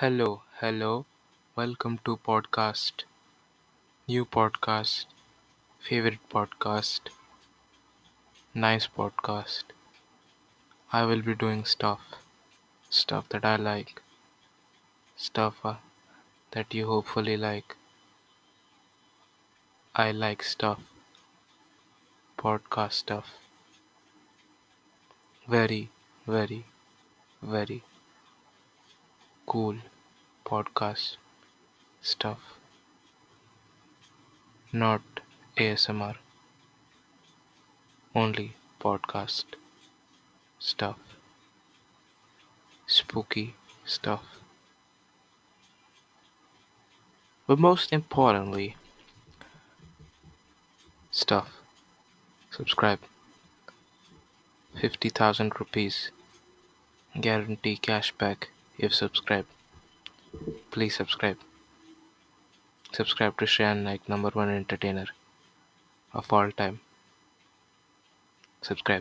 Hello, hello. Welcome to podcast. New podcast. Favorite podcast. Nice podcast. I will be doing stuff. Stuff that I like. Stuff uh, that you hopefully like. I like stuff. Podcast stuff. Very, very, very cool podcast stuff. Not ASMR. Only podcast stuff. Spooky stuff. But most importantly, stuff. Subscribe. 50,000 rupees. Guarantee cashback if subscribe. Please subscribe. Subscribe to Shan Naik, number one entertainer of all time. Subscribe.